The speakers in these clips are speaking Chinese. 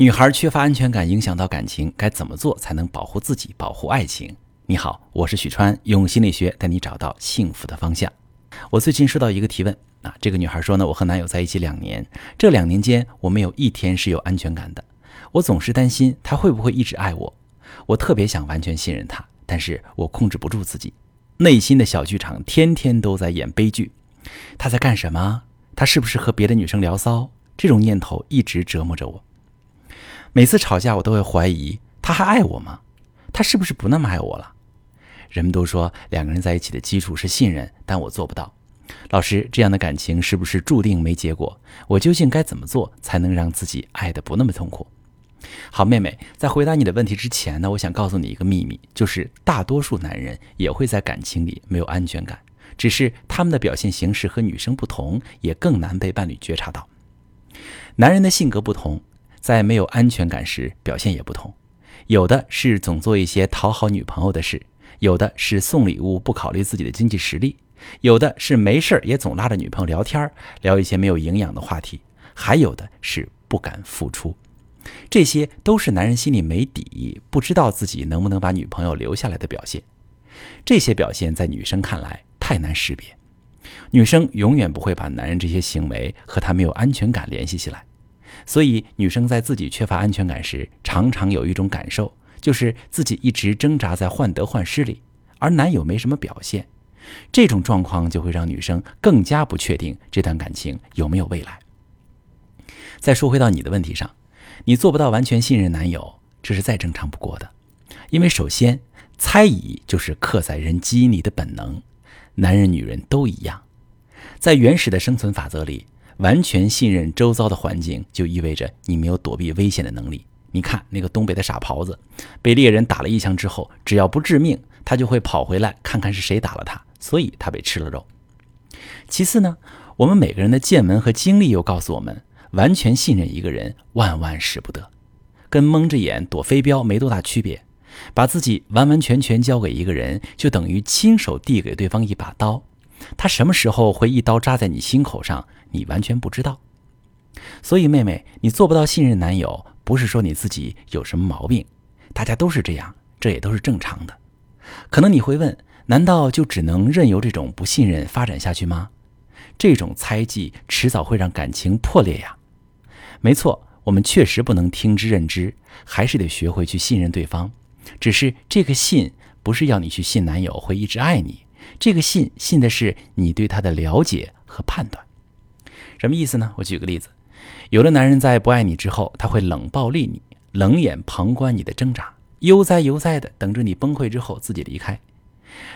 女孩缺乏安全感，影响到感情，该怎么做才能保护自己、保护爱情？你好，我是许川，用心理学带你找到幸福的方向。我最近收到一个提问啊，这个女孩说呢，我和男友在一起两年，这两年间我没有一天是有安全感的，我总是担心他会不会一直爱我，我特别想完全信任他，但是我控制不住自己，内心的小剧场天天都在演悲剧。他在干什么？他是不是和别的女生聊骚？这种念头一直折磨着我。每次吵架，我都会怀疑他还爱我吗？他是不是不那么爱我了？人们都说两个人在一起的基础是信任，但我做不到。老师，这样的感情是不是注定没结果？我究竟该怎么做才能让自己爱的不那么痛苦？好，妹妹，在回答你的问题之前呢，我想告诉你一个秘密，就是大多数男人也会在感情里没有安全感，只是他们的表现形式和女生不同，也更难被伴侣觉察到。男人的性格不同。在没有安全感时，表现也不同。有的是总做一些讨好女朋友的事，有的是送礼物不考虑自己的经济实力，有的是没事也总拉着女朋友聊天，聊一些没有营养的话题，还有的是不敢付出。这些都是男人心里没底，不知道自己能不能把女朋友留下来的表现。这些表现在女生看来太难识别，女生永远不会把男人这些行为和他没有安全感联系起来。所以，女生在自己缺乏安全感时，常常有一种感受，就是自己一直挣扎在患得患失里，而男友没什么表现。这种状况就会让女生更加不确定这段感情有没有未来。再说回到你的问题上，你做不到完全信任男友，这是再正常不过的。因为首先，猜疑就是刻在人基因里的本能，男人女人都一样，在原始的生存法则里。完全信任周遭的环境，就意味着你没有躲避危险的能力。你看那个东北的傻狍子，被猎人打了一枪之后，只要不致命，他就会跑回来看看是谁打了他，所以他被吃了肉。其次呢，我们每个人的见闻和经历又告诉我们，完全信任一个人万万使不得，跟蒙着眼躲飞镖没多大区别。把自己完完全全交给一个人，就等于亲手递给对方一把刀。他什么时候会一刀扎在你心口上，你完全不知道。所以，妹妹，你做不到信任男友，不是说你自己有什么毛病，大家都是这样，这也都是正常的。可能你会问，难道就只能任由这种不信任发展下去吗？这种猜忌迟早会让感情破裂呀。没错，我们确实不能听之任之，还是得学会去信任对方。只是这个信，不是要你去信男友会一直爱你。这个信信的是你对他的了解和判断，什么意思呢？我举个例子，有的男人在不爱你之后，他会冷暴力你，冷眼旁观你的挣扎，悠哉悠哉的等着你崩溃之后自己离开；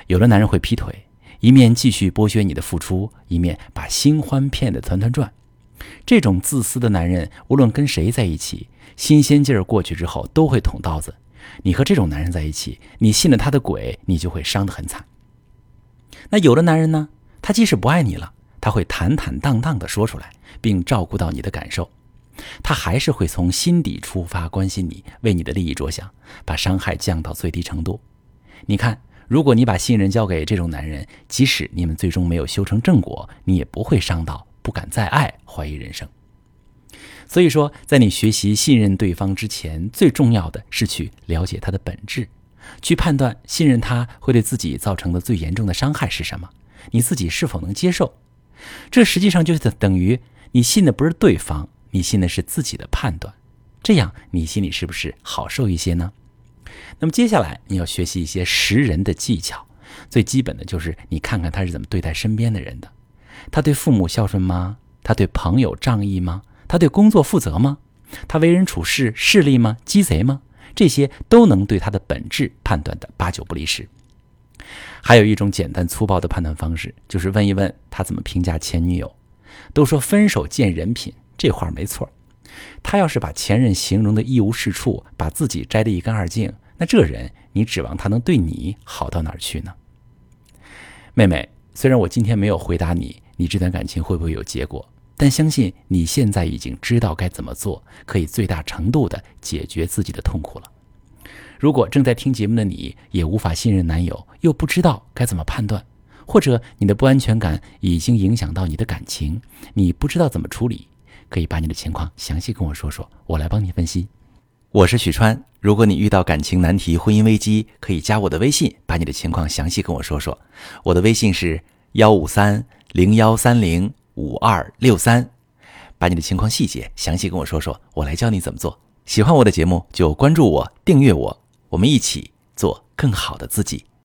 有的男人会劈腿，一面继续剥削你的付出，一面把新欢骗得团团转。这种自私的男人，无论跟谁在一起，新鲜劲儿过去之后都会捅刀子。你和这种男人在一起，你信了他的鬼，你就会伤得很惨。那有的男人呢，他即使不爱你了，他会坦坦荡荡地说出来，并照顾到你的感受，他还是会从心底出发关心你，为你的利益着想，把伤害降到最低程度。你看，如果你把信任交给这种男人，即使你们最终没有修成正果，你也不会伤到不敢再爱、怀疑人生。所以说，在你学习信任对方之前，最重要的是去了解他的本质。去判断信任他会对自己造成的最严重的伤害是什么，你自己是否能接受？这实际上就等于你信的不是对方，你信的是自己的判断。这样你心里是不是好受一些呢？那么接下来你要学习一些识人的技巧，最基本的就是你看看他是怎么对待身边的人的。他对父母孝顺吗？他对朋友仗义吗？他对工作负责吗？他为人处事势利吗？鸡贼吗？这些都能对他的本质判断的八九不离十。还有一种简单粗暴的判断方式，就是问一问他怎么评价前女友。都说分手见人品，这话没错。他要是把前任形容的一无是处，把自己摘得一干二净，那这人你指望他能对你好到哪儿去呢？妹妹，虽然我今天没有回答你，你这段感情会不会有结果？但相信你现在已经知道该怎么做，可以最大程度的解决自己的痛苦了。如果正在听节目的你也无法信任男友，又不知道该怎么判断，或者你的不安全感已经影响到你的感情，你不知道怎么处理，可以把你的情况详细跟我说说，我来帮你分析。我是许川，如果你遇到感情难题、婚姻危机，可以加我的微信，把你的情况详细跟我说说。我的微信是幺五三零幺三零五二六三，把你的情况细节详细跟我说说，我来教你怎么做。喜欢我的节目就关注我、订阅我，我们一起做更好的自己。